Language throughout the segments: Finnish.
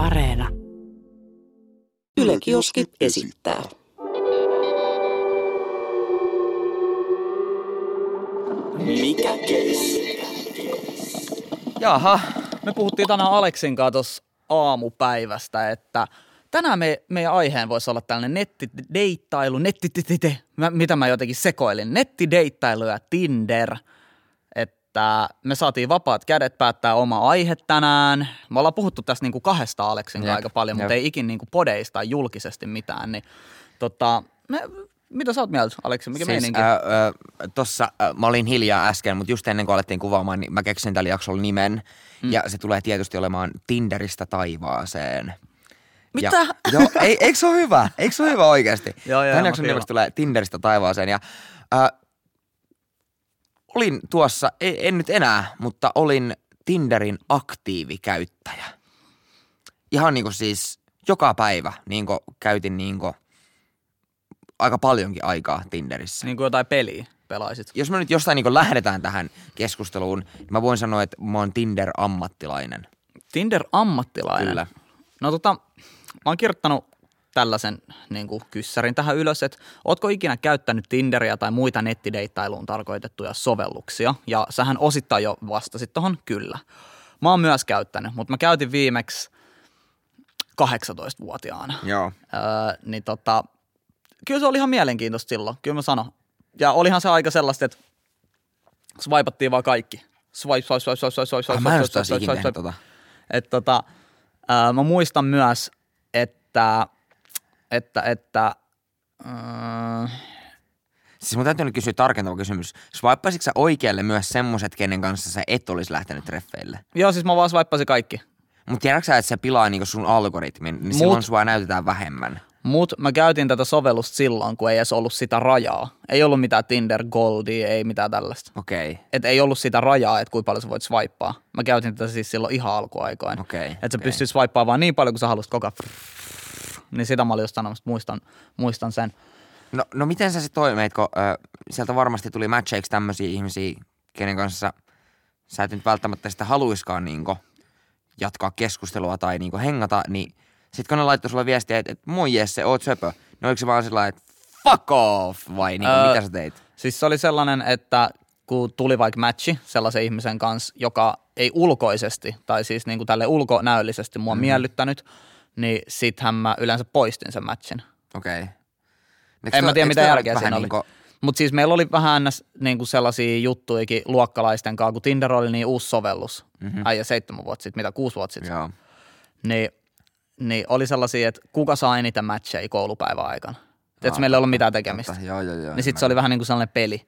Areena. Yle Kioski esittää. Mikä keissi? Jaha, me puhuttiin tänään Aleksin kanssa tuossa aamupäivästä, että tänään me, meidän aiheen voisi olla tällainen nettideittailu, nettititite, mä, mitä mä jotenkin sekoilin, nettideittailu ja Tinder. Että me saatiin vapaat kädet päättää oma aihe tänään. Me ollaan puhuttu tästä niinku kahdesta Aleksin Jep, aika paljon, mutta jep. ei ikin niinku podeista julkisesti mitään. Niin, tota, me, mitä sä oot mieltä, Aleksi? Mikä siis, meininki? äh, äh, tossa äh, mä olin hiljaa äsken, mutta just ennen kuin alettiin kuvaamaan, niin mä keksin tällä jaksolla nimen. Mm. Ja se tulee tietysti olemaan Tinderistä taivaaseen. Mitä? Ja, joo, ei, eikö se ole hyvä? Eikö se ole hyvä oikeasti? Joo, joo, Tämän mä jakson tulee Tinderistä taivaaseen. Ja, äh, olin tuossa, ei, en nyt enää, mutta olin Tinderin aktiivikäyttäjä. Ihan niinku siis joka päivä niinku käytin niinku aika paljonkin aikaa Tinderissä. Niin kuin jotain peliä pelaisit. Jos me nyt jostain niinku lähdetään tähän keskusteluun, niin mä voin sanoa, että mä oon Tinder-ammattilainen. Tinder-ammattilainen. Kyllä. No tota, mä oon kirjoittanut tällaisen niin kuin kyssärin tähän ylös, että ootko ikinä käyttänyt Tinderia tai muita nettideittailuun tarkoitettuja sovelluksia? Ja sähän osittain jo vastasit tohon kyllä. Mä oon myös käyttänyt, mutta mä käytin viimeksi 18-vuotiaana. Joo. Öö, niin tota, kyllä se oli ihan mielenkiintoista silloin, kyllä mä sanon. Ja olihan se aika sellaista, että swipattiin vaan kaikki. Swipe, swipe, swipe, swipe, swipe, swipe, swipe, Ah, mä en swipe, oo taas swipe, ikinä swipe, tehnyt swipe. tota. Et tota, ää, mä muistan myös, että, että, että ää, Siis mun täytyy nyt kysyä tarkentava kysymys. Swipeasitko sä oikealle myös semmoset, kenen kanssa sä et olisi lähtenyt treffeille? joo siis mä vaan swippasin kaikki. Mutta tiedätkö sä, että se pilaa niinku sun algoritmin, niin Mut- silloin sua näytetään vähemmän. Mut mä käytin tätä sovellusta silloin, kun ei edes ollut sitä rajaa. Ei ollut mitään Tinder Goldia, ei mitään tällaista. Okei. Okay. Et ei ollut sitä rajaa, että kuinka paljon sä voit swipeaa. Mä käytin tätä siis silloin ihan alkuaikoin. Okei, Että sä okei. pystyt swipeaa vaan niin paljon, kun sä haluaisit koko ajan. Niin sitä mä olin just sanomassa, muistan, muistan sen. No, no miten sä sit toimit, kun ö, sieltä varmasti tuli matcheiksi tämmöisiä ihmisiä, kenen kanssa sä et nyt välttämättä sitä haluiskaan niinku jatkaa keskustelua tai niinku hengata, niin sit kun ne laittoi sulle viestiä, että et, moi Jesse, oot söpö, niin oliko se vaan sillä että fuck off vai niinku, Öö, mitä sä teit? Siis se oli sellainen, että kun tuli vaikka matchi sellaisen ihmisen kanssa, joka ei ulkoisesti tai siis niin kuin tälle ulkonäöllisesti mua mm-hmm. miellyttänyt, niin sittenhän mä yleensä poistin sen matchin. Okei. Okay. En mä tiedä, mitä järkeä siinä oli. Mutta siis meillä oli vähän niinku sellaisia juttuikin luokkalaisten kanssa, kun Tinder oli niin uusi sovellus, mm-hmm. äijä seitsemän vuotta sitten, mitä kuusi vuotta sitten, Joo. niin, niin oli sellaisia, että kuka saa eniten matcheja koulupäivän aikana. Tiedätkö, meillä ei ollut mitään tekemistä. totta. Joo, joo, joo. Niin sitten se oli vähän niin kuin sellainen peli.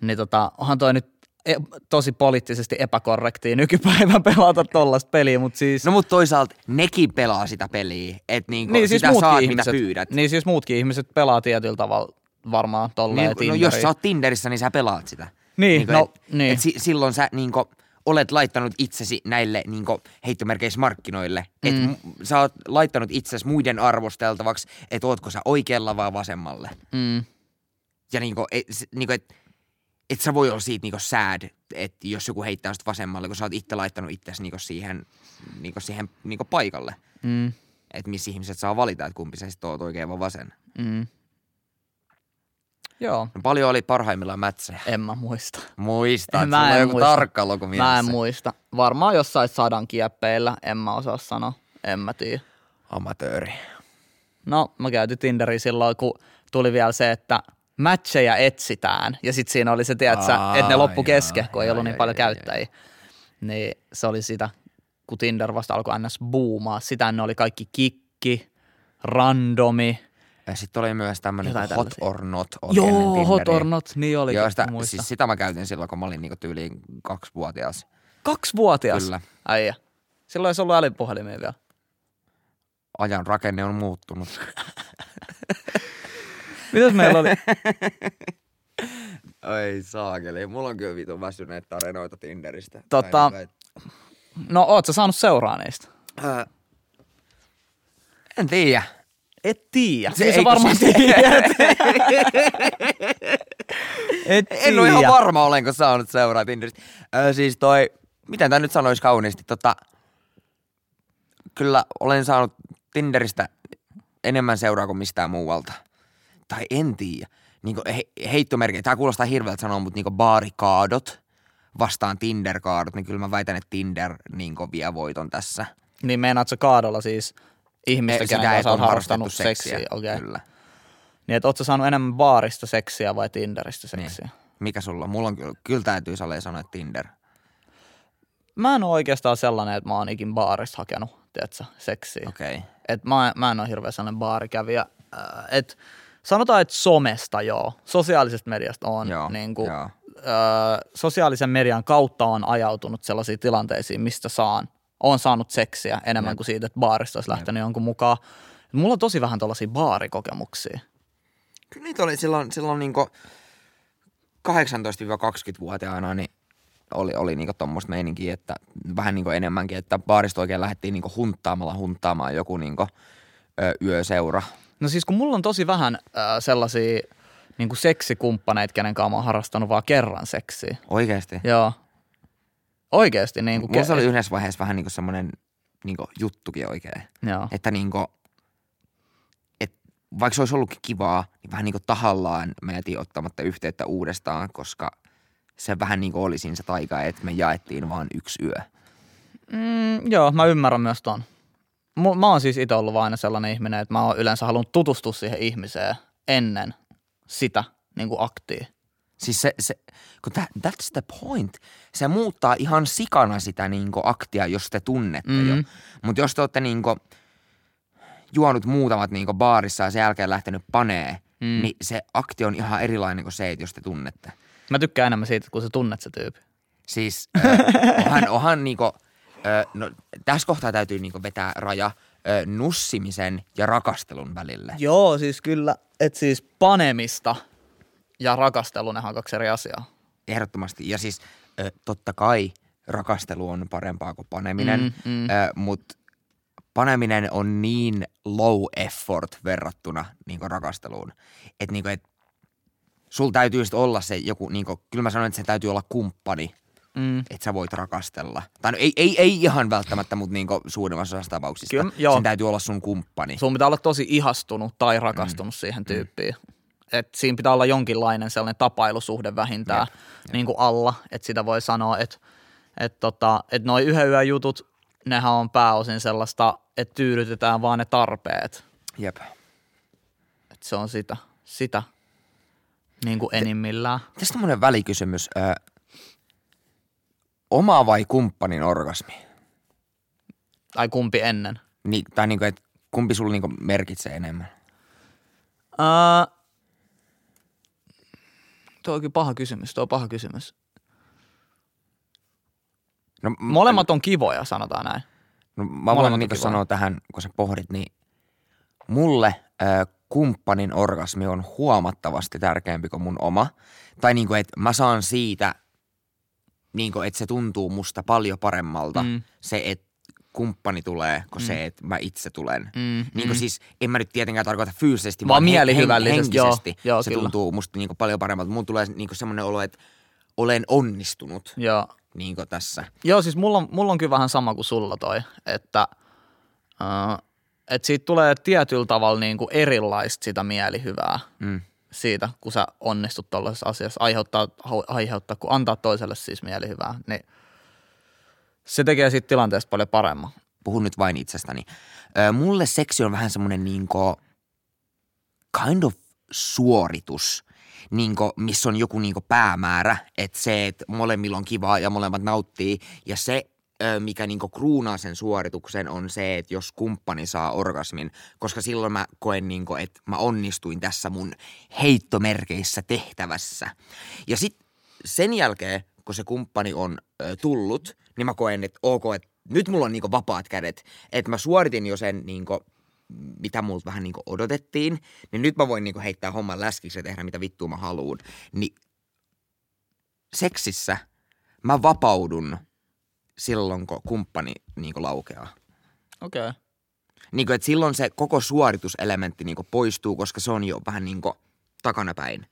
Niin tota, onhan toi nyt tosi poliittisesti epäkorrektia nykypäivän pelata tollasta peliä, mutta siis... No mutta toisaalta nekin pelaa sitä peliä, että niinku niin, siis sitä muutkin saat ihmiset, mitä pyydät. Niin siis muutkin ihmiset pelaa tietyllä tavalla varmaan tolleen Niin, no jos sä oot Tinderissä, niin sä pelaat sitä. Niin, Niinku, no, et, niin. Et si- silloin sä niinku, olet laittanut itsesi näille niinku, heittomerkeissä markkinoille. Et Mm. m- sä oot laittanut itsesi muiden arvosteltavaksi, että ootko sä oikealla vai vasemmalle. Mm, Ja niinku, et, s- niinku, et, et sä voi olla siitä niinku sad, että jos joku heittää sitä vasemmalle, kun sä oot itse laittanut itsesi niinku siihen, niinku siihen niinku paikalle. mm, Että missä ihmiset saa valita, että kumpi sä sitten oot oikein vai vasen. mm. Joo, No, paljon oli parhaimmillaan mätsejä. en mä muista. Muista, että Mä sulla on en joku muista. tarkka luku mielessä. Mä en muista. Varmaan jossain sadan kieppeillä, en mä osaa sanoa. En mä tiedä. Amatööri. No, mä käytin Tinderiä silloin, kun tuli vielä se, että matcheja etsitään. Ja sitten siinä oli se, tiedätkö, että ne loppu kesken, kun ei ollut niin paljon käyttäjiä. Niin se oli sitä, kun Tinder vasta alkoi ns. boomaa. Sitä ne oli kaikki kikki, randomi. Ja sitten oli myös tämmöinen hot tällaisia. or not oli Joo, hot or not, niin oli. Joo, sitä, muista. siis sitä mä käytin silloin, kun mä olin niinku tyyliin kaksivuotias. Kaksivuotias. Kyllä. Äijä. Silloin ei se ollut älypuhelimia vielä. Ajan rakenne on muuttunut. Mitäs meillä oli? Ai saakeli, mulla on kyllä vitun väsyneet tarinoita Tinderistä. Tota- Tai niinku, No, oot sä saanut seuraa niistä? et- Ää, en tiedä. Et tiedä. Se Se, ei, sä varmaan siis- tiedät. Et En ole ihan varma, olenko saanut seuraa Tinderistä. Öö, siis toi, miten tää nyt sanois kauniisti, tota, kyllä olen saanut Tinderistä enemmän seuraa kuin mistään muualta. Tai en tiedä. Niin he, heittomerkki, tämä kuulostaa hirveältä sanoa, mutta niin baarikaadot vastaan Tinder-kaadot, niin kyllä mä väitän, että Tinder niin vie voiton tässä. Niin meinaatko kaadolla siis ihmistä, kenen kanssa on harrastanut seksiä? seksiä. Okei. Kyllä. Niin, että ootko saanut enemmän baarista seksiä vai Tinderistä seksiä? Niin. Mikä sulla on? Mulla on kyllä, kyllä täytyy sanoa, että Tinder. Mä en ole oikeastaan sellainen, että mä oon ikin baarista hakenut, tiedätkö, seksiä. Okei. Okay. Et mä, mä en ole hirveän sellainen baarikävijä. Äh, Et sanotaan, että somesta joo, sosiaalisesta mediasta on. Joo, niin kuin, joo. Ö, sosiaalisen median kautta on ajautunut sellaisiin tilanteisiin, mistä saan, on saanut seksiä enemmän Jep. kuin siitä, että baarista olisi lähtenyt jonkun mukaan. Mulla on tosi vähän tällaisia baarikokemuksia. Kyllä niitä oli silloin, silloin niinku 18-20-vuotiaana, niin oli, oli niinku tommoista meininkiä, että vähän niinku enemmänkin, että baarista oikein lähdettiin niinku hunttaamalla hunttaamaan joku niinku, ö, yöseura. No siis kun mulla on tosi vähän äh, sellaisia niin kuin seksikumppaneita, kenen kanssa mä oon harrastanut vaan kerran seksiä. Oikeesti. Joo. Oikeesti. Niin kuin Mulla se oli yhdessä vaiheessa vähän niinku semmonen niinku juttukin oikein. Joo. Että niinku, et vaikka se olisi ollutkin kivaa, niin vähän niinku tahallaan me jätiin ottamatta yhteyttä uudestaan, koska se vähän niinku oli siinä se taika, että me jaettiin vaan yksi yö. Mm, joo, mä ymmärrän myös ton. Mä oon siis itse ollut aina sellainen ihminen, että mä oon yleensä halunnut tutustua siihen ihmiseen ennen sitä niin kuin aktia. Siis se, se kun that, that's the point. Se muuttaa ihan sikana sitä niinku aktia, jos te tunnette mm. jo. Mutta jos te olette niinku juonut muutamat niinku baarissa ja sen jälkeen lähtenyt panee, mm. niin se akti on ihan erilainen kuin se, että jos te tunnette. Mä tykkään enemmän siitä, kun sä tunnet se tyyppi. Siis äh, onhan, onhan niinku, no, tässä kohtaa täytyy niinku vetää raja äh, nussimisen ja rakastelun välille. Joo, siis kyllä. Että siis panemista ja rakastelu, nehän on kaksi eri asiaa. Ehdottomasti. Ja siis äh, totta kai rakastelu on parempaa kuin paneminen, Mm, mm. mutta paneminen on niin low effort verrattuna niinku rakasteluun. Että niinku, et, sul täytyy sit olla se joku, niinku, kyllä mä sanon, että se täytyy olla kumppani, Mm. että sä voit rakastella. Tai no, ei, ei, ei ihan välttämättä, mutta niinku suurimmassa osassa tapauksista. Kyllä, joo. Sen täytyy olla sun kumppani. Sun pitää olla tosi ihastunut tai rakastunut mm. siihen tyyppiin. Et siinä pitää olla jonkinlainen sellainen tapailusuhde vähintään niin kuin alla, että sitä voi sanoa, että et tota, et noi yhden yön jutut, nehän on pääosin sellaista, että tyydytetään vaan ne tarpeet. Jep. Et se on sitä, sitä niin kuin enimmillään. Tästä tämmönen välikysymys. Ö, oma vai kumppanin orgasmi? Tai kumpi ennen. Ni, tai niinku, että kumpi sulla niinku merkitsee enemmän? Uh, tuo onkin paha kysymys, tuo on paha kysymys. No, m- Molemmat on kivoja, sanotaan näin. No, mä Molemmat voin on niinku sanoa tähän, kun sä pohdit, niin mulle ö, kumppanin orgasmi on huomattavasti tärkeämpi kuin mun oma. Tai niinku, että mä saan siitä, niinku, että se tuntuu musta paljon paremmalta Mm. se, että kumppani tulee, kuin se, että mä itse tulen. Mm, Niin kuin mm. siis, en mä nyt tietenkään tarkoita fyysisesti, Vaan he- mielihyvällisesti, joo, henkisesti joo, se kyllä. tuntuu musta niinku paljon paremmalta. Mun tulee niinku semmoinen olo, että olen onnistunut Joo. niinku tässä. Joo, siis mulla on, mulla on kyllä vähän sama kuin sulla toi, että uh, et siitä tulee tietyllä tavalla niin kuin erilaista sitä mielihyvää Mm. Siitä, kun sä onnistut tuollaisessa asiassa, aiheuttaa, aiheuttaa, kun antaa toiselle siis mielihyvää, niin se tekee siitä tilanteesta paljon paremman. Puhun nyt vain itsestäni. Ö, mulle seksi on vähän semmoinen niinku kind of suoritus, niinku, missä on joku niinku päämäärä, että se, että molemmilla on kivaa ja molemmat nauttii. Ja se, mikä niinku kruunaa sen suorituksen, on se, että jos kumppani saa orgasmin, koska silloin mä koen, niinku, että mä onnistuin tässä mun heittomerkeissä tehtävässä. Ja sitten sen jälkeen, kun se kumppani on ö, tullut, niin mä koen, että ok, että nyt mulla on niinku vapaat kädet, että mä suoritin jo sen niinku, mitä multa vähän niinku odotettiin, niin nyt mä voin niinku heittää homman läskiksi ja tehdä mitä vittua mä haluun. Niin seksissä mä vapaudun silloin, kun kumppani niinku laukeaa. Okei. Okay. Niin kuin, että silloin se koko suorituselementti niin kuin poistuu, koska se on jo vähän niin kuin takanapäin.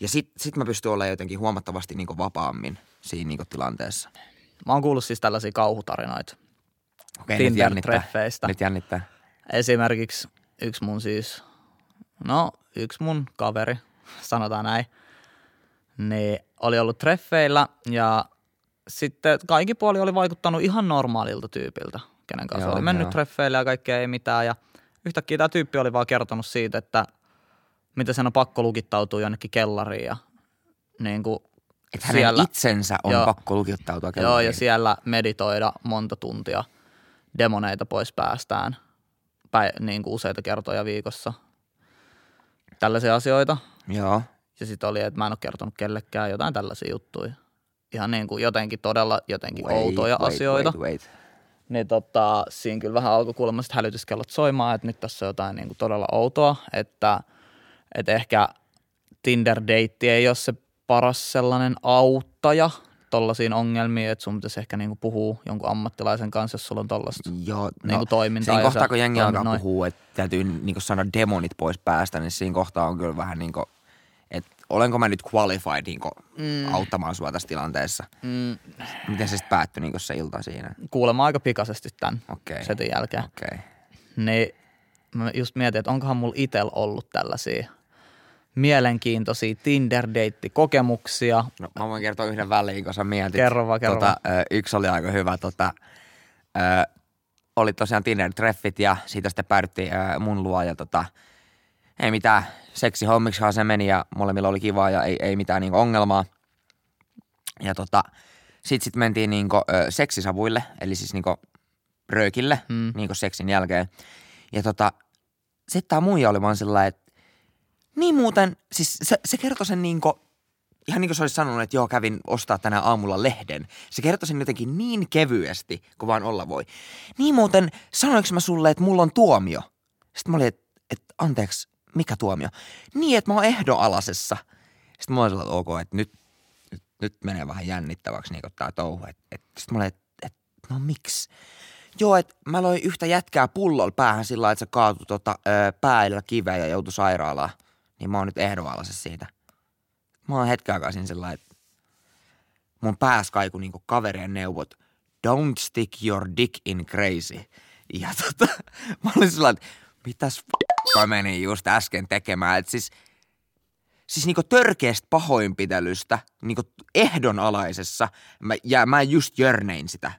Ja sit, sit mä pystyn olemaan jotenkin huomattavasti niin kuin vapaammin siinä niin kuin tilanteessa. Mä oon kuullut siis tällaisia kauhutarinoita, Okei, nyt jännittää. Tinder-treffeistä. Nyt jännittää. Esimerkiksi yksi mun siis, no yksi mun kaveri, sanotaan näin, niin oli ollut treffeillä ja sitten kaikki puoli oli vaikuttanut ihan normaalilta tyypiltä, kenen kanssa Joo, oli mennyt joo. treffeille ja kaikkea ei mitään. Ja yhtäkkiä tämä tyyppi oli vaan kertonut siitä, että miten sen on pakko lukittautua jonnekin kellariin ja niin kuin Että hänen siellä, itsensä on Joo. pakko lukittautua joo, kellariin. ja siellä meditoida monta tuntia demoneita pois päästään päi, niin kuin useita kertoja viikossa. Tällaisia asioita. Joo. Ja sitten oli, että mä en ole kertonut kellekään jotain tällaisia juttuja. Ihan niin kuin jotenkin todella jotenkin Wait, outoja wait, asioita. Wait, wait. Niin tota, siinä kyllä vähän alkoi kuulemma hälytyskellot soimaan, että nyt tässä on jotain niin kuin todella outoa, että, että ehkä Tinder-deitti ei ole se paras sellainen auttaja tollaisiin ongelmiin, että sun pitäisi ehkä niin kuin puhua jonkun ammattilaisen kanssa, jos sulla on tollasta Joo, niin kuin toimintaa. Siinä kohtaa, kun jengi alkaa noin. puhua, että täytyy niin saada demonit pois päästä, niin siinä kohtaa on kyllä vähän niin kuin, että olenko mä nyt qualified niin mm. auttamaan sua tässä tilanteessa. Mm, Miten se sitten päättyi niin se ilta siinä? kuulemma aika pikaisesti tämän Okei. setin jälkeen. Okei. Niin mä just mietin, että onkohan mulla itel ollut tällaisia mielenkiintoisia Tinder-deitti-kokemuksia. No mä voin kertoa yhden väliin, kun sä mietit. Kerro vaan, kerro tota, Yksi oli aika hyvä. Tota, ö, oli tosiaan Tinder-treffit ja siitä sitten päädyttiin ö, mun luo ja tota, ei mitään seksihommiksihan se meni ja molemmilla oli kivaa ja ei, ei mitään niinku ongelmaa. Ja tota, sit, sit mentiin niinku, ö, seksisavuille, eli siis niinku röökille Mm. niinku seksin jälkeen. Ja tota, sitten tää muija oli vaan sillä että niin muuten, siis se, se kertoi sen niinku, ihan niin kuin se olisi sanonut, että joo, kävin ostaa tänä aamulla lehden. Se kertoi sen jotenkin niin kevyesti, kuin vaan olla voi. Niin muuten, sanoinko mä sulle, että mulla on tuomio? Sitten mä olin, että, että anteeksi, mikä tuomio? Niin, että mä oon ehdonalaisessa. Sitten mä olin sellainen, että ok, että nyt, nyt, nyt menee vähän jännittäväksi niin tää touhu. Et, et, sitten mä olin, että, että no miksi? Joo, että mä loin yhtä jätkää pullolla päähän sillä että se kaatui tota, päällä kiveen ja joutui sairaalaan. Niin mä oon nyt ehdonalaisessa siitä. Mä oon hetken aikaa siinä lailla, että mun pääs kaiku niinku kaverien neuvot. Don't stick your dick in crazy. Ja tota, mä olin sillä että mitäs mä menin just äsken tekemään. Et siis, siis niinku törkeästä pahoinpitelystä, niinku ehdonalaisessa, mä, ja mä just jörnein sitä.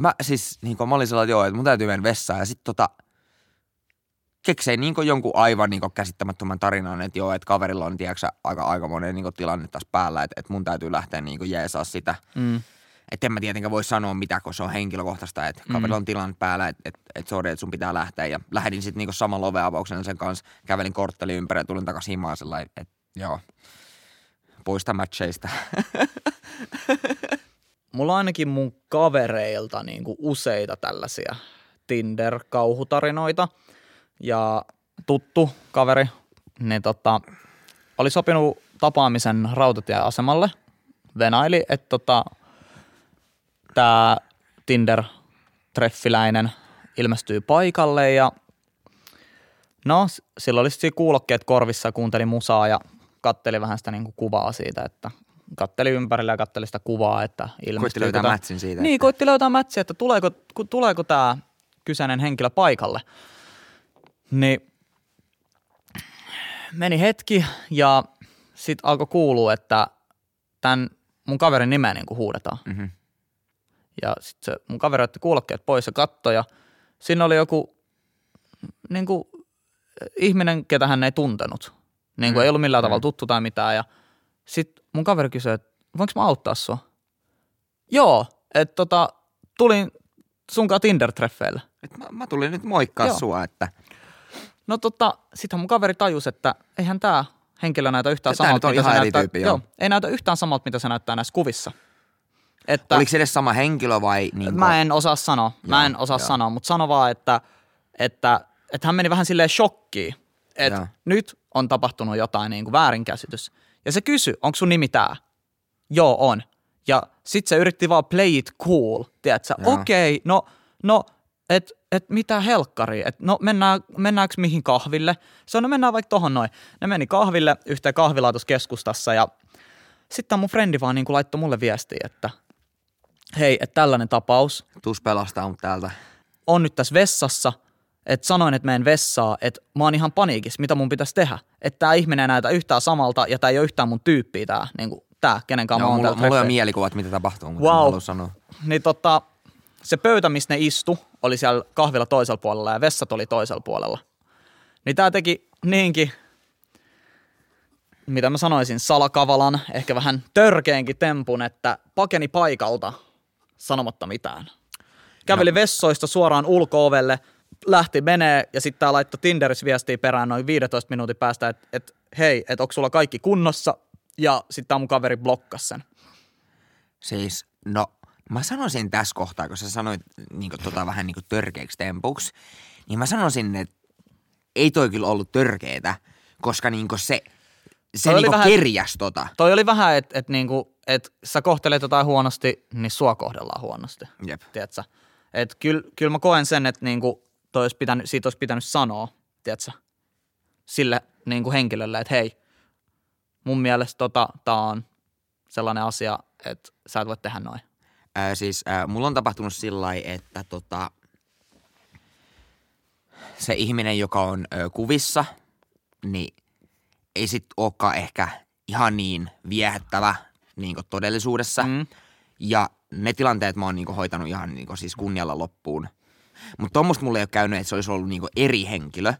Mä siis, niinku, mä olin sellainen, joo, että mun täytyy mennä vessaan. Ja sit tota, keksei niinku jonkun aivan niinku käsittämättömän tarinan, että joo, että kaverilla on tiedätkö, sä, aika aikamoinen niinku tilanne taas päällä, että, että mun täytyy lähteä niinku jeesaa sitä. Mm. Että en mä tietenkään voi sanoa mitä, kun se on henkilökohtaista, että kaverilla on tilanne päällä, että et, et sori, että sun pitää lähteä. Ja lähdin sitten niinku saman loveavauksen sen kanssa, kävelin kortteli ympäri ja tulin takaisin himaan sellainen, että joo, poista matcheista. Mulla on ainakin mun kavereilta niin kuin useita tällaisia Tinder-kauhutarinoita. Ja tuttu kaveri, niin tota, oli sopinut tapaamisen rautatieasemalle. Venaili, että tota, tämä Tinder-treffiläinen ilmestyy paikalle ja no, sillä oli sitten kuulokkeet korvissa ja kuunteli musaa ja katteli vähän sitä niinku kuvaa siitä, että katteli ympärillä ja katteli sitä kuvaa, että ilmestyy. Koitti löytää matchin siitä, Niin, että- koitti löytää matchin, että tuleeko, tuleeko tämä kyseinen henkilö paikalle. Niin meni hetki ja sitten alkoi kuulua, että tämän mun kaverin nimeä niin huudetaan. Mhm. Ja sitten se mun kaveri otti kuulokkeet pois ja katsoi ja siinä oli joku niin kuin, ihminen, ketä hän ei tuntenut. Niin kuin Mm, ei ollut millään mm. tavalla tuttu tai mitään. Ja sitten mun kaveri kysyi, että voinko mä auttaa sua? Joo, että tota, tulin sunkaan Tinder-treffeille. Et mä, mä, tulin nyt moikkaa Joo. sua, että No tota, sittenhän mun kaveri tajusi, että eihän tämä henkilö näytä yhtään samalta, mitä ihan se näyttää. tyyppi, joo. ei näytä yhtään samalta, mitä se näyttää näissä kuvissa. Että oliko se edes sama henkilö vai niin mä en osaa sanoa, mä Joo, en osaa joo. sanoa, mutta sano vaan, että, että, että hän meni vähän silleen shokkiin, Joo. että nyt on tapahtunut jotain niin kuin väärinkäsitys. Ja se kysyi, onko sun nimi tää? Joo, on. Ja sit se yritti vaan play it cool, tiedätkö? Joo. Okei, no, no, et, et mitä helkkari, et no mennään, mennäänkö mihin kahville? Se on, no mennään vaikka tohon noin. Ne meni kahville yhteen kahvilaa tuossa keskustassa ja sitten mun frendi vaan niin kuin laittoi mulle viestiä, että hei, että tällainen tapaus Tus pelastaa mut täältä. on nyt tässä vessassa, että sanoin, että menen vessaa, että mä oon ihan paniikissa, mitä mun pitäisi tehdä. Että tämä ihminen ei näytä yhtään samalta ja tämä ei ole yhtään mun tyyppiä tämä, niin kuin tää, kenen kanssa Joo, mä oon mulla, mulla on mielikuvat, mitä tapahtuu, mutta Wow. haluan sanoa. Niin tota, se pöytä, missä ne istu, oli siellä kahvilla toisella puolella ja vessat oli toisella puolella. Niin tää teki niinkin, mitä mä sanoisin, salakavalan, ehkä vähän törkeenkin tempun, että pakeni paikalta sanomatta mitään. Käveli no. vessoista suoraan ulko-ovelle, lähti menee ja sitten tää laittoi Tinderissä viestiä perään noin 15 minuutin päästä, että et, hei, että onko sulla kaikki kunnossa ja sitten tää mun kaveri blokkas sen. Siis, no, mä sanoisin tässä kohtaa, kun sä sanoit niin tota, vähän niin törkeäksi tempuksi, niin mä sanoisin, että ei toi kyllä ollut törkeetä, koska niin se, se Toi oli niin vähän- kerjäs tota. Toi oli vähän, että et niinku, et sä kohtelet jotain huonosti, niin sua kohdellaan huonosti. Jep. Tiedätkö? Et kyllä kyl mä koen sen, että niinku, toi olisi pitänyt, siitä olisi pitänyt sanoa, tiedätkö? Sille niinku henkilölle, että hei, mun mielestä tota, tää on sellainen asia, että sä et voi tehdä noin. Ää, siis ää, mulla on tapahtunut sillä että tota, se ihminen, joka on ö, kuvissa, niin ei sit olekaan ehkä ihan niin viehättävä niin todellisuudessa. Mm. Ja ne tilanteet mä oon niin hoitanut ihan niin siis kunnialla loppuun. Mutta tuommoista mulle ei ole käynyt, että se olisi ollut niin eri henkilö.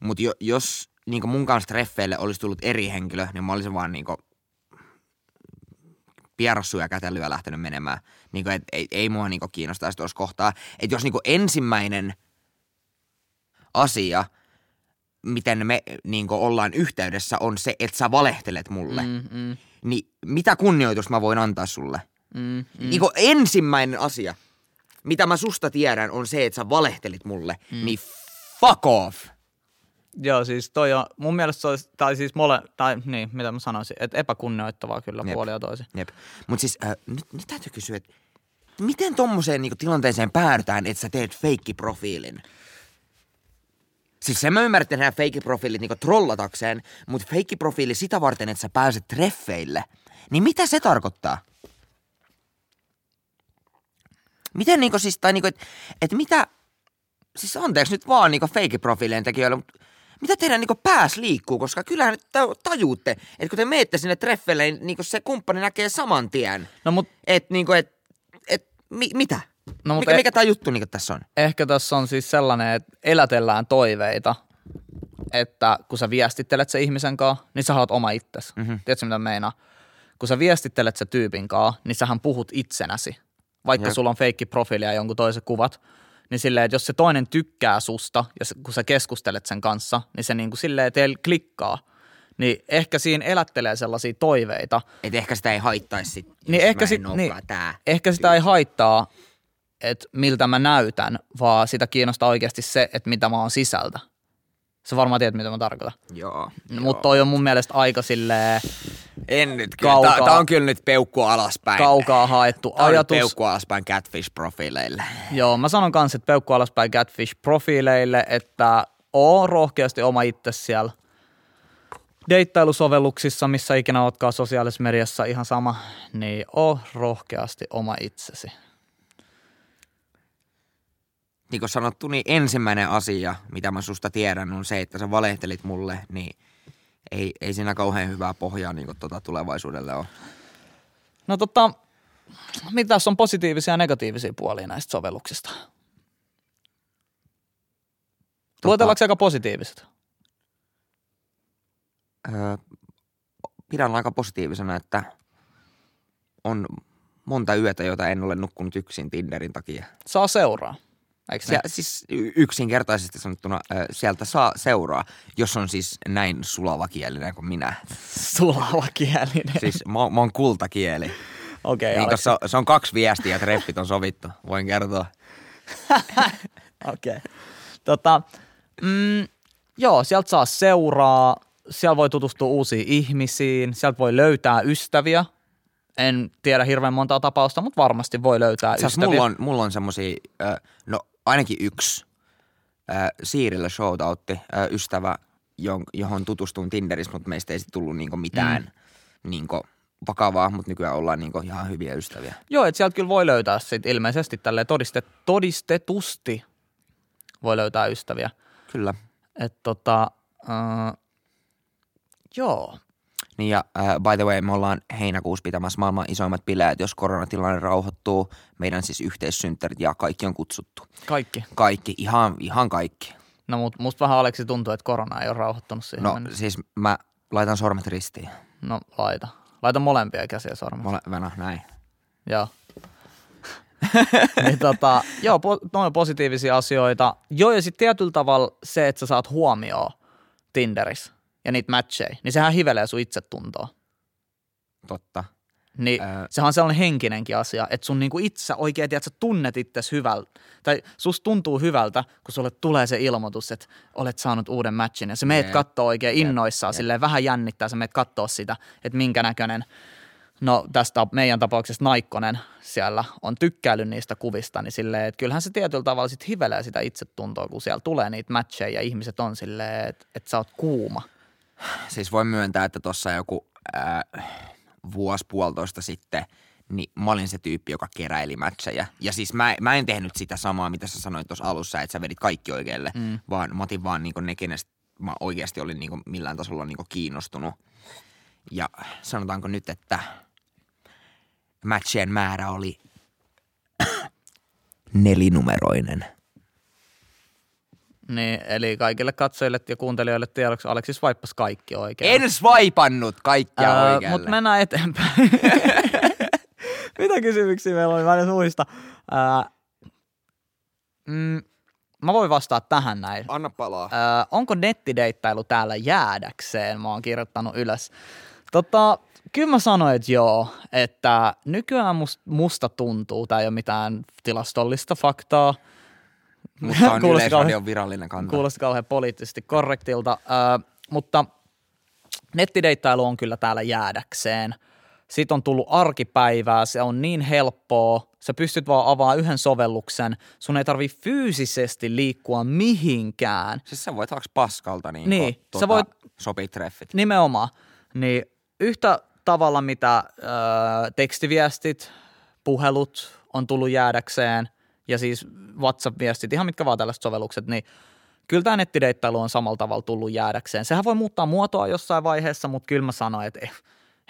Mutta jo, jos niin mun kanssa treffeille olisi tullut eri henkilö, niin mä olisin vaan niin pierassuja kätellyt ja lähtenyt menemään. Niin kuin, et, ei, ei mua niin kiinnostaisi tuossa kohtaa. Että jos niin ensimmäinen asia, miten me niin ollaan yhteydessä, on se, että sä valehtelet mulle, Mm, mm, niin mitä kunnioitusta mä voin antaa sulle? mm, mm. Niin ensimmäinen asia, mitä mä susta tiedän, on se, että sä valehtelit mulle. Mm. Niin fuck off. Joo, siis toi on, mun mielestä se olisi, tai siis mole, tai niin, mitä mä sanoisin, että epäkunnioittavaa kyllä Jep. puoli ja toisin. Jep. Mutta siis äh, nyt, nyt täytyy kysyä, että miten tommoseen niinku tilanteeseen päädytään, että sä teet feikkiprofiilin? Siis sen mä ymmärrän, että tehdään feikkiprofiilit niinku trollatakseen, mutta feikkiprofiili sitä varten, että sä pääset treffeille. Niin mitä se tarkoittaa? Miten niinku siis, tai niinku, että et mitä, siis anteeksi nyt vaan niinku feikkiprofiilien tekijöille, mutta mitä teidän niinku pääs liikkuu, koska kyllähän tajuutte, että kun te menette sinne treffeille, niin niinku se kumppani näkee saman tien. No mut Että niinku, et, et, mi, mitä? No, mikä, e- mikä tämä juttu niinku tässä on? ehkä tässä on siis sellainen, että elätellään toiveita, että kun sä viestittelet se ihmisen kanssa, niin sä oot oma itsesi. Mhm. Mm-hmm. Tiedätkö mitä mä meinaan? Kun sä viestittelet se tyypin kanssa, niin sähän puhut itsenäsi. Vaikka Jep. sulla on feikki profiili ja jonkun toisen kuvat, niin silleen, että jos se toinen tykkää susta ja kun sä keskustelet sen kanssa, niin se niin kuin silleen teillä klikkaa. Niin ehkä siinä elättelee sellaisia toiveita, Että ehkä sitä ei haittaisi sit, Niin ehkä sit- niin. tää. ehkä sitä ei haittaa, että miltä mä näytän, vaan sitä kiinnostaa oikeasti se, että mitä mä oon sisältä. Sä varmaan tiedät, mitä mä tarkoitan. Joo. Mutta toi on mun mielestä aika silleen En nyt kyllä. Kaukaa- Tää, tää on kyllä nyt peukku alaspäin. kaukaa haettu Tää on ajatus. peukku alaspäin catfish-profiileille. Joo, mä sanon kanssa, että peukku alaspäin Catfish-profiileille, että oo rohkeasti oma itse siellä deittailusovelluksissa, missä ikinä ootkaan sosiaalisessa mediassa ihan sama, niin oo rohkeasti oma itsesi. Niin kuin sanottu, niin ensimmäinen asia, mitä mä susta tiedän, on se, että sä valehtelit mulle, niin ei, ei siinä kauhean hyvää pohjaa niin tota tulevaisuudelle ole. No tota, mitä on positiivisia ja negatiivisia puolia näistä sovelluksista? Luetellaanko aika positiiviset? Öö, pidän aika positiivisena, että on monta yötä, joita en ole nukkunut yksin Tinderin takia. Saa seuraa, eikö Se, siis yksinkertaisesti sanottuna sieltä saa seuraa, jos on siis näin sulavakielinen kuin minä. Sulava kielinen. Siis mä, mä oon kultakieli. Okei, Niin, okay, se, se on kaksi viestiä ja treffit on sovittu, voin kertoa. Okei. Tota, mm, joo, sieltä saa seuraa, siellä voi tutustua uusiin ihmisiin, sieltä voi löytää ystäviä. En tiedä hirveän montaa tapausta, mutta varmasti voi löytää asiassa ystäviä. mulla on, mulla on semmosia, no ainakin yksi ö, Siirille shoutoutti, ö, ystävä, jon- johon tutustuin Tinderissä, mutta meistä ei sit tullut niinku mitään mm. niinku vakavaa, mutta nykyään ollaan niinku ihan hyviä ystäviä. Joo, että sieltä kyllä voi löytää sit ilmeisesti tälle todiste, todistetusti voi löytää ystäviä. Kyllä. Että tota, uh, joo, Niin ja uh, by the way, me ollaan heinäkuussa pitämässä maailman isoimmat bileet, jos koronatilanne rauhoittuu. Meidän siis yhteissynttärit ja kaikki on kutsuttu. kaikki. Kaikki, ihan, ihan kaikki. No mut musta vähän Aleksi tuntuu, että korona ei ole rauhoittunut siihen No mennessä. siis mä laitan sormet ristiin. No laita. Laita molempia käsiä sormet. Mole, Venä, näin. Joo. niin tota, joo, po- noin positiivisia asioita. Joo, ja sitten tietyllä tavalla se, että sä saat huomioon Tinderissä ja niitä matcheja, niin sehän hivelee sun itsetuntoa. Totta. Niin Ää. sehän on sellainen henkinenkin asia, että sun niinku itse oikein, tiedät, sä tunnet itsesi hyvältä, tai sus tuntuu hyvältä, kun sulle tulee se ilmoitus, että olet saanut uuden matchin, ja sä meet Jep. kattoo oikein innoissaan, Jep. silleen vähän jännittää, sä meet kattoo sitä, että minkä näköinen, no tästä meidän tapauksessa Naikkonen siellä on tykkäillyt niistä kuvista, niin silleen, että kyllähän se tietyllä tavalla sit hivelee sitä itsetuntoa, kun siellä tulee niitä matcheja, ja ihmiset on silleen, että, että sä oot kuuma. Siis voin myöntää, että tuossa joku ää, vuosi puolitoista sitten, niin mä olin se tyyppi, joka keräili matcheja. Ja siis mä, mä en tehnyt sitä samaa, mitä sä sanoit tuossa alussa, että sä vedit kaikki oikealle, mm. vaan mä otin vaan niinku ne, kenestä mä oikeasti olin niinku millään tasolla niinku kiinnostunut. Ja sanotaanko nyt, että matchien määrä oli nelinumeroinen. Niin, eli kaikille katsojille ja kuuntelijoille tiedoksi Aleksis vaippas kaikki oikein. En swipannut kaikkia Öö, oikealle. Mutta mennään eteenpäin. Mitä kysymyksiä meillä oli? Mä en muista. Öö, mm, mä voin vastata tähän näin. Anna palaa. Öö, onko nettideittailu täällä jäädäkseen? Mä oon kirjoittanut ylös. Tota, kyllä mä sanoin, että joo, että nykyään must, musta tuntuu, tää ei ole mitään tilastollista faktaa, Mutta on Kuulosti Yleisradion virallinen kanta. kuulosti kauhean poliittisesti korrektilta, öö, mutta nettideittailu on kyllä täällä jäädäkseen. Siitä on tullut arkipäivää, se on niin helppoa, sä pystyt vaan avaamaan yhden sovelluksen, sun ei tarvi fyysisesti liikkua mihinkään. Siis sä voit vaikka paskalta niin, Niin, sä tuota, voit- sopii treffit. Nimenomaan. Niin yhtä tavalla, mitä ö, tekstiviestit, puhelut on tullut jäädäkseen ja siis WhatsApp-viestit, ihan mitkä vaan tällaiset sovellukset, niin kyllä tämä nettideittailu on samalla tavalla tullut jäädäkseen. Sehän voi muuttaa muotoa jossain vaiheessa, mutta kyllä mä sanoin, että eh,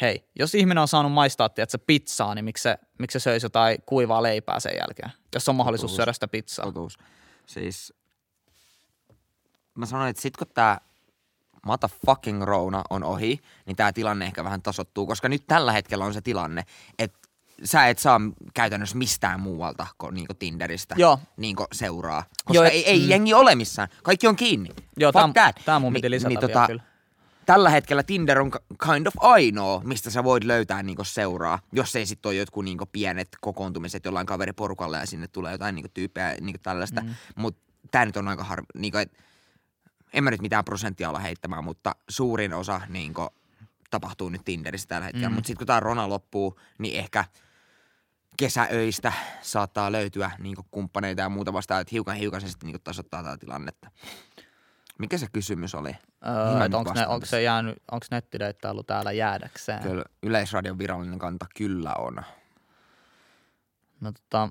hei, jos ihminen on saanut maistaa, että pizzaa, niin miksi se, miksi se söisi jotain kuivaa leipää sen jälkeen, jos on mahdollisuus Totuus. syödä sitä pizzaa. Totuus. Siis mä sanoin, että sit kun tää motherfucking Rona on ohi, niin tää tilanne ehkä vähän tasottuu, koska nyt tällä hetkellä on se tilanne, että sä et saa käytännössä mistään muualta kuin niinku Tinderistä Joo. niinku seuraa. Koska Joo, et- ei, ei mm. jengi ole missään. Kaikki on kiinni. Joo, Fuck tää, tää mun piti Ni- lisätä niin, vielä tota, kyllä. tällä hetkellä Tinder on kind of ainoa, mistä sä voit löytää niinku seuraa, jos ei sitten ole jotkut niinku pienet kokoontumiset jollain kaveriporukalla ja sinne tulee jotain niinku tyyppejä niinku tällaista. Mm. Mutta tämä nyt on aika harvi, niinku, et, en mä nyt mitään prosenttia olla heittämään, mutta suurin osa niinku, tapahtuu nyt Tinderissä tällä hetkellä. Mm. Mutta sitten kun tämä Rona loppuu, niin ehkä kesäöistä saattaa löytyä niinku kumppaneita ja muuta vastaan, että hiukan hiukan se sitten niinku tasoittaa tätä tilannetta. Mikä se kysymys oli? Öö, onko, ne, onko se jäänyt, onko nettideittailu täällä jäädäkseen? Kyllä Yleisradion virallinen kanta kyllä on. No tota,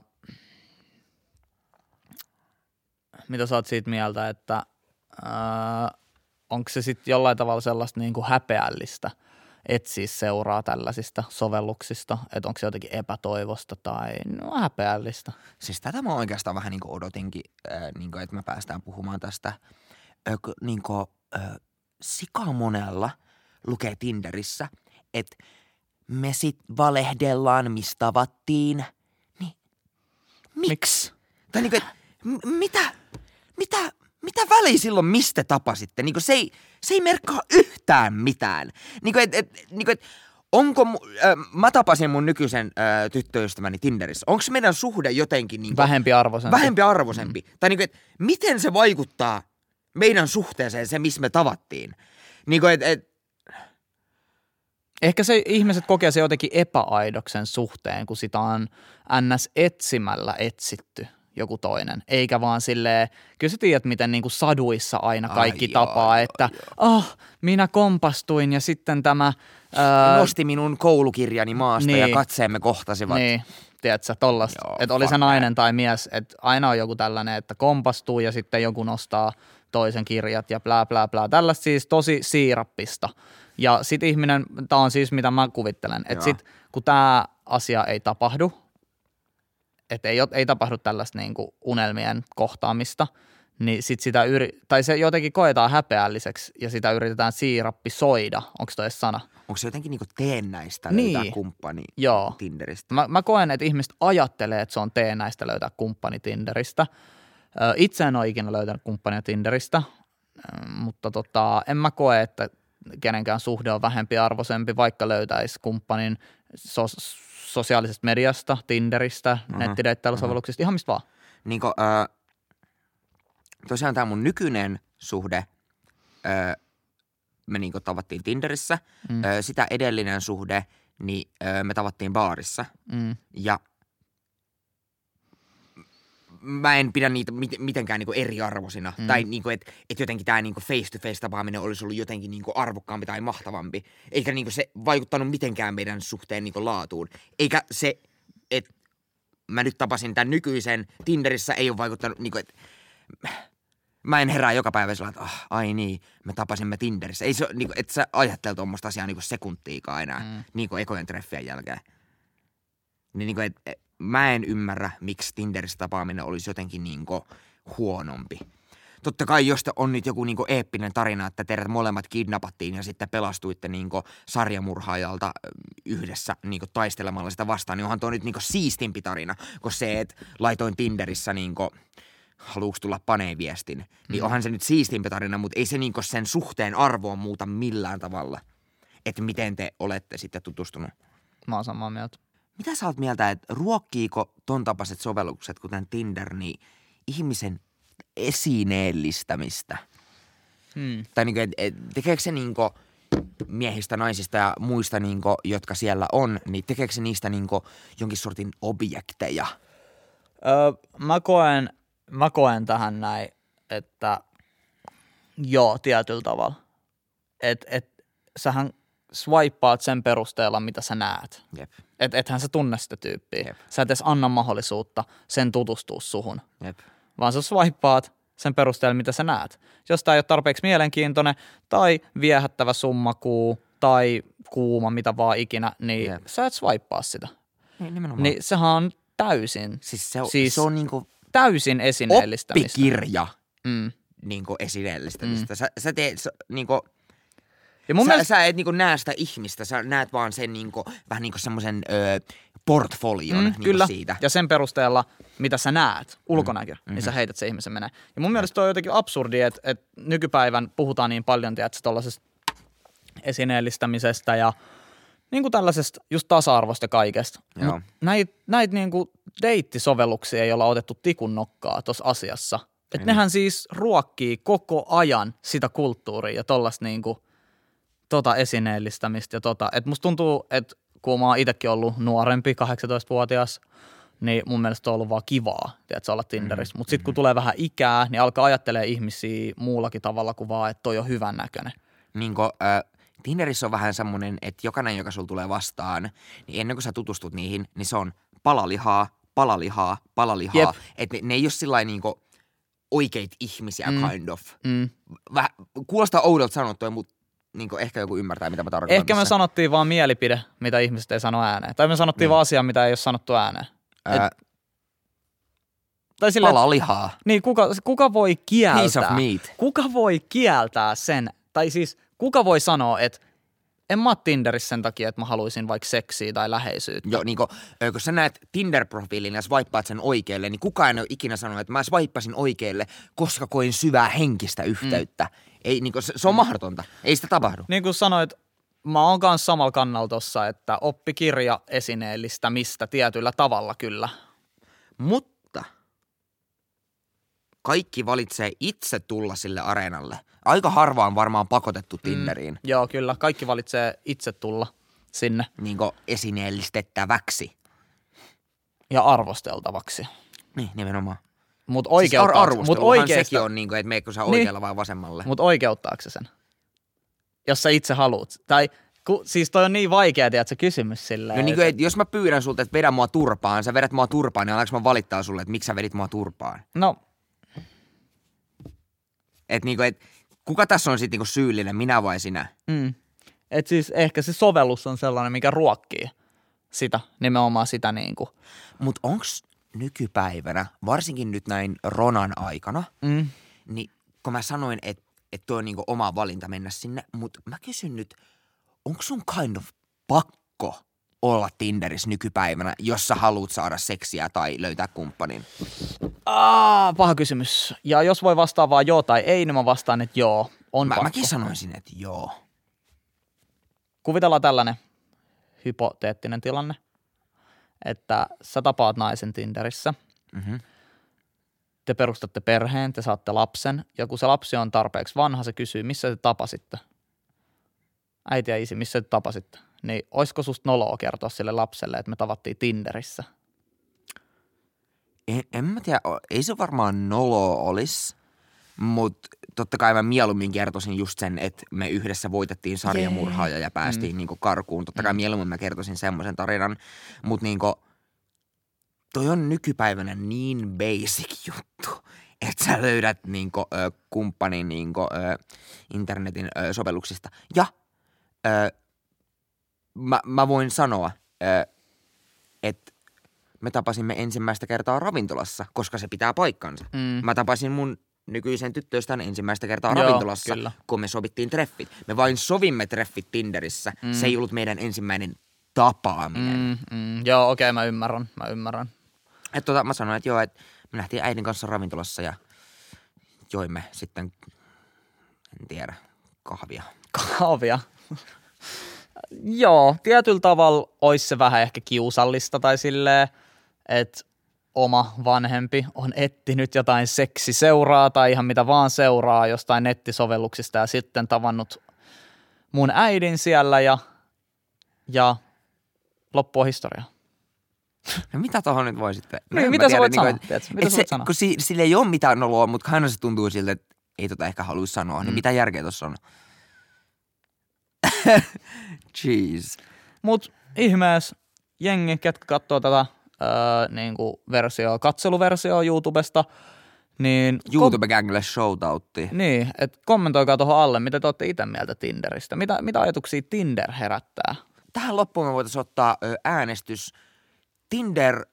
mitä sä oot siitä mieltä, että ää, onko se sitten jollain tavalla sellaista niin kuin häpeällistä, että siis seuraa tällaisista sovelluksista, että onko se jotenkin epätoivosta tai no, häpeällistä. Siis tätä mä oikeastaan vähän niin odotinkin, äh, niin kuin, että me päästään puhumaan tästä. Äh, niin kuin, äh, sika monella lukee Tinderissä, että me sit valehdellaan, mistä tavattiin. Niin, miksi? Tai niin kuin, m- mitä, mitä, mitä väliä silloin, mistä tapasitte? Niin se, ei, se ei merkkaa yhtään mitään. Niin kuin, et, et, niin kuin, et, onko, mu- äh, mä tapasin mun nykyisen äh, tyttöystäväni Tinderissä. Onko meidän suhde jotenkin niin kuin, Vähempi arvoisempi. vähempi arvoisempi? Mm. Tai niin kuin, et, miten se vaikuttaa meidän suhteeseen, se missä me tavattiin? Niin kuin, et, et, Ehkä se ihmiset kokee se jotenkin epäaidoksen suhteen, kun sitä on ns. etsimällä etsitty. Joku toinen, eikä vaan silleen, kyllä sä tiedät, miten niinku saduissa aina Ai kaikki joo, tapaa, joo, että oh, minä kompastuin ja sitten tämä... Ää, Nosti minun koulukirjani maasta ja niin. katseemme kohtasivat. Niin, tiedätkö, tollasta. Joo, Että oli se nainen tai mies, että aina on joku tällainen, että kompastuu ja sitten joku nostaa toisen kirjat ja blää blää blää. Tällaista siis tosi siirappista. Ja sit ihminen, tämä on siis mitä mä kuvittelen, että Joo. sit kun tämä asia ei tapahdu, että ei, ei tapahdu tällaista niinku unelmien kohtaamista, niin sit sitä yri, tai se jotenkin koetaan häpeälliseksi ja sitä yritetään siirappisoida. Onko toi sana? Onko se jotenkin niinku teennäistä Niin. löytää kumppani Joo. Tinderistä? Mä, mä koen, että ihmiset ajattelee, että se on teennäistä löytää kumppani Tinderistä. Itse en ole ikinä löytänyt kumppania Tinderistä, mutta tota, en mä koe, että kenenkään suhde on vähempi arvoisempi, vaikka löytäisi kumppanin sos- sosiaalisesta mediasta, Tinderistä, uh-huh. nettideittailusovelluksista, ihan mistä vaan. Niinku, ö, tosiaan tämä mun nykyinen suhde, ö, me niinku tavattiin Tinderissä. Mm. Ö, sitä edellinen suhde, niin ö, me tavattiin baarissa. Mm. Ja mä en pidä niitä mit- mitenkään niinku eriarvoisina. Mm. Tai niinku, että et jotenkin tämä niinku face-to-face tapaaminen olisi ollut jotenkin niinku arvokkaampi tai mahtavampi. Eikä niinku se vaikuttanut mitenkään meidän suhteen niinku laatuun. Eikä se, että mä nyt tapasin tämän nykyisen Tinderissä, ei ole vaikuttanut, niinku, että mä en herää joka päivä sillä, että ah, ai niin, me tapasimme Tinderissä. Ei se, niinku, et sä ajattele tuommoista asiaa niinku sekuntiikaan enää, mm. niinku ekojen treffien jälkeen. Niin niinku, et, et, mä en ymmärrä, miksi Tinderissä tapaaminen olisi jotenkin niinku huonompi. Totta kai, jos te- on nyt joku niinku eeppinen tarina, että teidät molemmat kidnappattiin ja sitten pelastuitte niinku sarjamurhaajalta yhdessä niinku taistelemalla sitä vastaan, niin onhan tuo nyt niinku siistimpi tarina kuin se, että laitoin Tinderissä niinku haluuks tulla paneen viestin. Niin Mm. onhan se nyt siistimpi tarina, mutta ei se niinku sen suhteen arvoa muuta millään tavalla. Että miten te olette sitten tutustunut. Mä oon samaa mieltä. Mitä sä oot mieltä, että ruokkiiko ton tapaiset sovellukset, kuten Tinder, niin ihmisen esineellistämistä? Hmm. Tai niinku, et, et, tekeekö se niinku miehistä, naisista ja muista, niinku, jotka siellä on, niin tekeekö se niistä niinku jonkin sortin objekteja? Öö, mä, koen, mä koen tähän näin, että joo, tietyllä tavalla. Et, et, sähän swipeaat sen perusteella, mitä sä näet. Jep, Et, ethän sä tunne sitä tyyppiä. Jep. Sä et edes anna mahdollisuutta sen tutustua suhun, jep. vaan sä swipeaat sen perusteella, mitä sä näet. Jos tää ei ole tarpeeksi mielenkiintoinen tai viehättävä summakuu tai kuuma, mitä vaan ikinä, niin Jep. sä et swipea sitä. Niin, nimenomaan. Niin sehän on täysin, siis se on, siis se on niinku täysin esineellistämistä. oppikirja Mm. niinku esineellistämistä. Mm. Sä, sä teet, sä, niinku, Ja mun sä, mielestä, sä et niinku näe sitä ihmistä, sä näet vaan sen niinku, vähän niinku semmoisen ö, portfolion mm, niinku kyllä, siitä. ja sen perusteella, mitä sä näet, ulkonäkö, mm. niin sä heität se ihmisen menee. Ja mun mielestä toi on jotenkin absurdi, että, että nykypäivän puhutaan niin paljon, tiedätkö, tollasesta esineellistämisestä ja niin kuin tällaisesta just tasa-arvosta kaikesta. Näitä näit niin kuin deittisovelluksia ei olla otettu tikun nokkaa tuossa asiassa. Että Ei nehän siis ruokkii koko ajan sitä kulttuuria ja tollasta niin kuin, tota esineellistämistä ja tota. Et musta tuntuu, että kun mä oon itsekin ollut nuorempi, 18-vuotias, niin mun mielestä on ollut vaan kivaa, tiedätkö, olla Tinderissä. Mutta sitten kun tulee vähän ikää, niin alkaa ajattelee ihmisiä muullakin tavalla kuin vaan, että toi on hyvän näköinen. Niinku, ö, Tinderissä on vähän semmoinen, että jokainen, joka sulla tulee vastaan, niin ennen kuin sä tutustut niihin, niin se on palalihaa, palalihaa, palalihaa. Että ne, ne ei ole sillä niinku oikeita ihmisiä Mm. kind of. Mm. Vähän, kuulostaa oudolta sanottua, mutta niinku ehkä joku ymmärtää, mitä mä tarkoitan. Ehkä me tässä. sanottiin vaan mielipide, mitä ihmiset ei sano ääneen. Tai me sanottiin Niin. vaan asia, mitä ei ole sanottu ääneen. Ää, Tai sille, palalihaa. niin kuka, kuka voi kieltää? Piece of meat. Kuka voi kieltää sen? Tai siis kuka voi sanoa, että en mä Tinderissä sen takia, että mä haluaisin vaikka seksiä tai läheisyyttä. Joo, niinku, ö, kun sä näet Tinder-profiilin ja swipeaat sen oikealle, niin kukaan ei ole ikinä sanonut, että mä swipeasin oikealle, koska koin syvää henkistä yhteyttä. Mm. Ei, niinku, se, se on mahdotonta. Ei sitä tapahdu. Niin kuin sanoit, mä oon kanssa samalla kannalla tossa, että oppikirja esineellistämistä tietyllä tavalla kyllä. Mutta kaikki valitsee itse tulla sille areenalle. Aika harva on varmaan pakotettu Tinderiin mm. Joo, kyllä. Kaikki valitsee itse tulla sinne niin esineellistettäväksi. ja arvosteltavaksi. Niin, nimenomaan. Mutta Siis ar- mut oikeasta, sekin on, niin kuin, että meikö sä Niin. oikealla vai vasemmalle. mut oikeuttaako se sen? Jos sä itse haluut. Tai ku, siis toi on niin vaikea, tiedätkö, kysymys silleen. No niin kuin, että jos mä pyydän sulta, että vedä mua turpaan, sä vedät mua turpaan, niin alanko mä valittaa sulle, että miksi sä vedit mua turpaan? No, Että niin kuin, että kuka tässä on sitten niin syyllinen, minä vai sinä? mm. et siis ehkä se sovellus on sellainen, mikä ruokkii sitä, nimenomaan sitä niin kuin. Mutta onks nykypäivänä, varsinkin nyt näin Ronan aikana, Mm. niin kun mä sanoin, että et toi on niinku oma valinta mennä sinne, mutta mä kysyn nyt, onko sun kind of pakko olla Tinderissä nykypäivänä, jos sä haluat saada seksiä tai löytää kumppanin? Aa, paha kysymys. Ja jos voi vastaa vaan joo tai ei, niin mä vastaan, että joo, on Mä, pakko. mäkin sanoisin, että joo. Kuvitellaan tällainen hypoteettinen tilanne, että sä tapaat naisen Tinderissä, Mhm. te perustatte perheen, te saatte lapsen, ja kun se lapsi on tarpeeksi vanha, se kysyy, missä te tapasitte? Äiti ja isi, missä te tapasitte? Niin olisiko susta noloa kertoa sille lapselle, että me tavattiin Tinderissä? En, en mä tiedä, ei se varmaan nolo olisi, mutta totta kai mä mieluummin kertoisin just sen, että me yhdessä voitettiin sarjamurhaaja ja päästiin mm. niinku karkuun. Totta kai mieluummin mä kertoisin semmoisen tarinan, mutta niinku, toi on nykypäivänä niin basic juttu, että sä löydät niinku, ö, kumppanin niinku, ö, internetin ö, sovelluksista. Ja ö, mä, mä voin sanoa, ö, että me tapasimme ensimmäistä kertaa ravintolassa, koska se pitää paikkansa. Mm. Mä tapasin mun nykyisen tyttöystävän ensimmäistä kertaa Joo, ravintolassa, kyllä. kun me sovittiin treffit. Me vain sovimme treffit Tinderissä. Mm. Se ei ollut meidän ensimmäinen tapaaminen. Mm. Mm, joo, okei, okay, mä ymmärrän, mä ymmärrän. Et tota, mä sanoin, että joo, että me nähtiin äidin kanssa ravintolassa ja joimme sitten, en tiedä, kahvia. Kahvia. Joo, tietyllä tavalla olisi se vähän ehkä kiusallista tai silleen, että oma vanhempi on etsinyt jotain seksiseuraa tai ihan mitä vaan seuraa jostain nettisovelluksista ja sitten tavannut mun äidin siellä ja, ja loppu on historia. No mitä tohon nyt voi sitten? No Niin, mitä sä voit niinku, sanoa, tiedätkö? Mitä se, sanoa? Kun si, sillä ei ole mitään noloa, mutta aina se tuntuu siltä, että ei tota ehkä haluaisi sanoa. Niin Mm. mitä järkeä tossa on? Jeez. Mut ihmees, jengi, ketkä katsoo tätä öö, niinku versio, katseluversio YouTubesta, niin YouTube-gangille shoutoutti. Niin, että kommentoikaa tuohon alle, mitä te olette itse mieltä Tinderistä. Mitä, mitä ajatuksia Tinder herättää? Tähän loppuun me voitaisiin ottaa ö, äänestys. Tinder,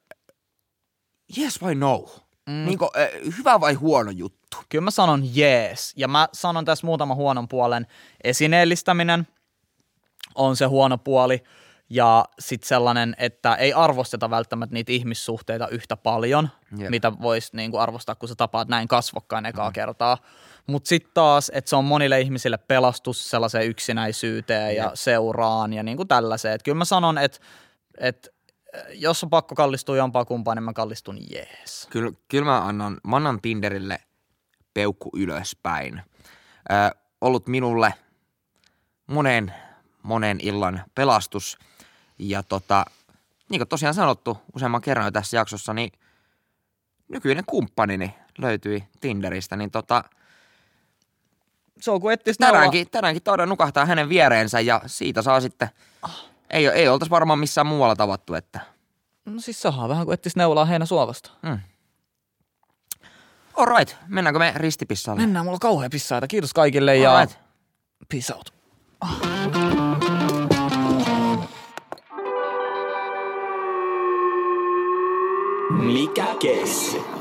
yes vai no? Mm. Niin kuin, ö, hyvä vai huono juttu? Kyllä mä sanon jees. Ja mä sanon tässä muutaman huonon puolen. Esineellistäminen on se huono puoli. Ja sitten sellainen, että ei arvosteta välttämättä niitä ihmissuhteita yhtä paljon, Jep. mitä voisi niinku arvostaa, kun sä tapaat näin kasvokkain ekaa mm. kertaa. Mutta sitten taas, että se on monille ihmisille pelastus sellaiseen yksinäisyyteen ja Jep. seuraan ja niinku tällaiseen. Et kyllä mä sanon, että et, jos on pakko kallistua jompaa kumpaan, niin mä kallistun jees. Kyllä, kyllä mä annan, mä annan Tinderille peukku ylöspäin. Ö, ollut minulle monen, monen illan pelastus. Ja tota, niin kuin tosiaan sanottu useamman kerran jo tässä jaksossa, niin nykyinen kumppanini löytyi Tinderistä, niin tota, Se on kuin ettis tänäänkin, tänäänkin nukahtaa hänen viereensä ja siitä saa sitten, ei, ei oltaisi varmaan missään muualla tavattu, että No siis sehän vähän kuin ettis neulaa heinä suovasta. mm. Alright, mennäänkö me ristipissalle? Mennään, mulla on kauhean pissaita. Kiitos kaikille ja Alright. peace out. Mikä kesti?